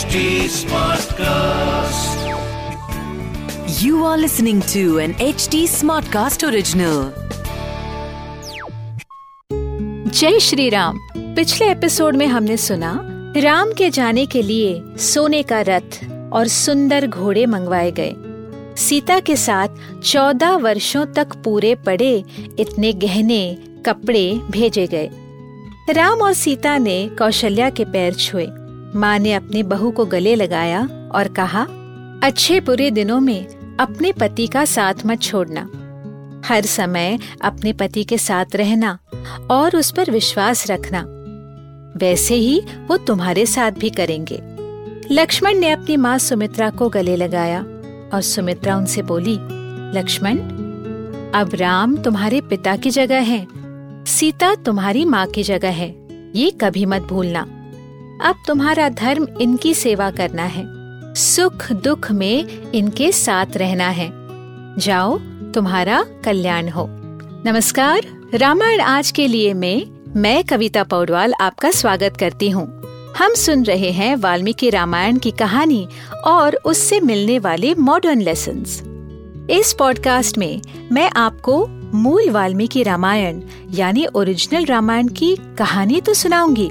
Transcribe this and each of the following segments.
HD Smartcast. You are listening to an HD Smartcast original. जय श्री राम पिछले episode में हमने सुना, राम के जाने के लिए सोने का रथ और सुंदर घोड़े मंगवाए गए सीता के साथ चौदह वर्षों तक पूरे पड़े इतने गहने कपड़े भेजे गए राम और सीता ने कौशल्या के पैर छुए माँ ने अपनी बहू को गले लगाया और कहा, अच्छे बुरे दिनों में अपने पति का साथ मत छोड़ना। हर समय अपने पति के साथ रहना और उस पर विश्वास रखना। वैसे ही वो तुम्हारे साथ भी करेंगे। लक्ष्मण ने अपनी माँ सुमित्रा को गले लगाया और सुमित्रा उनसे बोली, लक्ष्मण, अब राम तुम्हारे पिता की जगह है, सीता तुम्हारी माँ की जगह है, ये कभी मत भूलना। अब तुम्हारा धर्म इनकी सेवा करना है। सुख दुख में इनके साथ रहना है। जाओ, तुम्हारा कल्याण हो। नमस्कार, रामायण आज के लिए में मैं कविता पौडवाल आपका स्वागत करती हूँ। हम सुन रहे हैं वाल्मीकि रामायण की कहानी और उससे मिलने वाले मॉडर्न लेसन इस पॉडकास्ट में मैं आपको मूल वाल्मीकि रामायण, यानी ओरिजिनल रामायण की कहानी तो सुनाऊँगी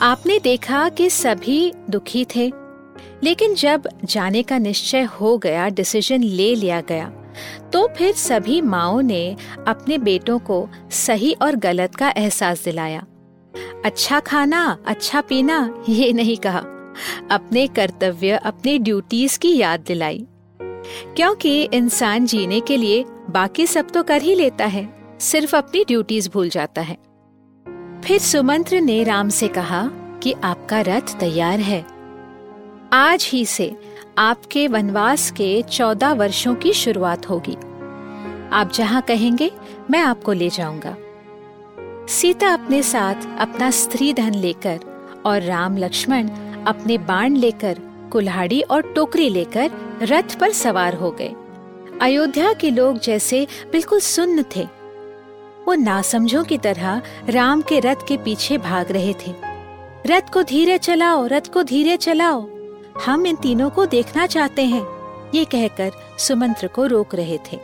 आपने देखा कि सभी दुखी थे, लेकिन जब जाने का निश्चय हो गया डिसीज़न ले लिया गया तो फिर सभी माओ ने अपने बेटों को सही और गलत का एहसास दिलाया। अच्छा खाना अच्छा पीना, ये नहीं कहा। अपने कर्तव्य, अपने ड्यूटीज़ की याद दिलाई। क्योंकि इंसान जीने के लिए बाकी सब तो कर ही लेता है, सिर्फ़ अपनी ड्यूटीज़ भूल जाता है। फिर सुमंत्र ने राम से कहा कि आपका रथ तैयार है। आज ही से आपके वनवास के चौदह वर्षों की शुरुआत होगी। आप जहाँ कहेंगे, मैं आपको ले जाऊँगा। सीता अपने साथ अपना स्त्री धन लेकर और राम लक्ष्मण अपने बाण लेकर, कुल्हाड़ी और टोकरी लेकर रथ पर सवार हो गए। अयोध्या के लोग जैसे बिल्कुल सुन्न थे। वो नासमझों की तरह राम के रथ के पीछे भाग रहे थे। रथ को धीरे चलाओ, रथ को धीरे चलाओ। हम इन तीनों को देखना चाहते हैं, ये कहकर सुमंत्र को रोक रहे थे।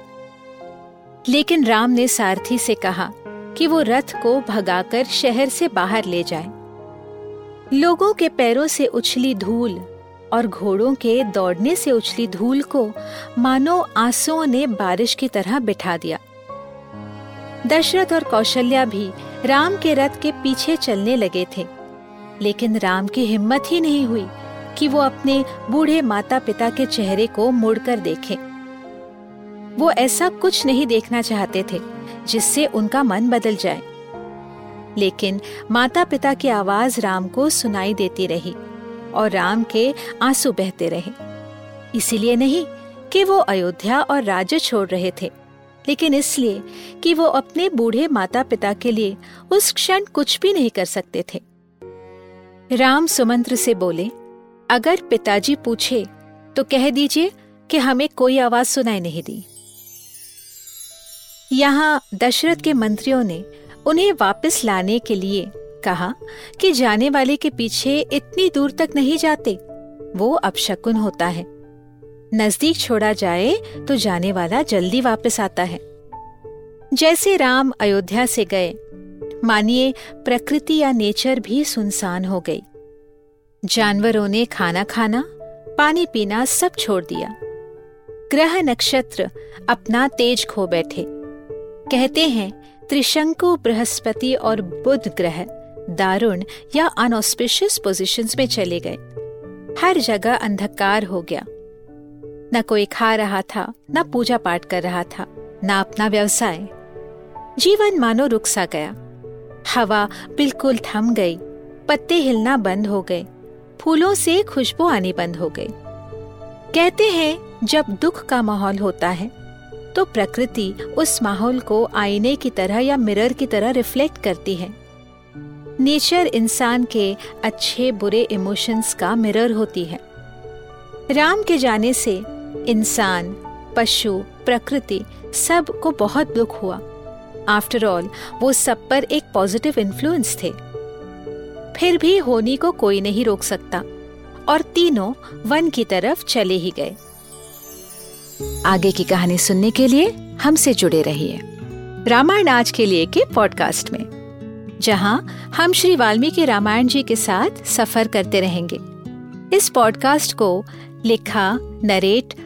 लेकिन राम ने सारथी से कहा कि वो रथ को भगाकर शहर से बाहर ले जाए। लोगों के पैरों से उछली धूल और घोड़ों के दौड़ने से उछली धूल को मानो आंसुओं ने बारिश की तरह बिठा दिया। दशरथ और कौशल्या भी राम के रथ के पीछे चलने लगे थे। लेकिन राम की हिम्मत ही नहीं हुई कि वो अपने बूढ़े माता पिता के चेहरे को मुड़कर देखें। वो ऐसा कुछ नहीं देखना चाहते थे, जिससे उनका मन बदल जाए। लेकिन माता पिता की आवाज़ राम को सुनाई देती रही और राम के आँसू बहते रहे। इसीलिए नहीं कि वो अयोध्या और राज्य छोड़ रहे थे। लेकिन इसलिए कि वो अपने बूढ़े माता पिता के लिए उस क्षण कुछ भी नहीं कर सकते थे। राम सुमंत्र से बोले, अगर पिताजी पूछे तो कह दीजिए कि हमें कोई आवाज़ सुनाई नहीं दी। यहाँ दशरथ के मंत्रियों ने उन्हें वापस लाने के लिए कहा कि जाने वाले के पीछे इतनी दूर तक नहीं जाते, वो अपशकुन होता है। नज़दीक छोड़ा जाए तो जाने वाला जल्दी वापस आता है। जैसे राम अयोध्या से गए, मानिए प्रकृति या नेचर भी सुनसान हो गई। जानवरों ने खाना खाना, पानी पीना सब छोड़ दिया। ग्रह नक्षत्र अपना तेज खो बैठे। कहते हैं, त्रिशंकु बृहस्पति और बुध ग्रह दारुण या अनऑस्पिशियस पोजीशंस में चले गए। हर जगह अंधकार हो गया। न कोई खा रहा था, न पूजा पाठ कर रहा था, न अपना व्यवसाय। जीवन मानो रुक सा गया। हवा बिल्कुल थम गई, पत्ते हिलना बंद हो गए, फूलों से खुशबू आनी बंद हो गई। कहते हैं, जब दुख का माहौल होता है तो प्रकृति उस माहौल को आईने की तरह या मिरर की तरह रिफ्लेक्ट करती है। नेचर इंसान के अच्छे बुरे इमोशंस का मिरर होती है। राम के जाने से इंसान, पशु, प्रकृति, सबको बहुत दुख हुआ। आफ्टर ऑल वो सब पर एक पॉजिटिव इन्फ्लुएंस थे। फिर भी होनी को कोई नहीं रोक सकता, और तीनों वन की तरफ़ चले ही गए। आगे की कहानी सुनने के लिए हमसे जुड़े रहिए रामायण आज के लिए के पॉडकास्ट में, जहाँ हम श्री वाल्मीकि रामायण जी के साथ सफ़र करते रहेंगे। इस पॉडकास्ट को लिखा नरेट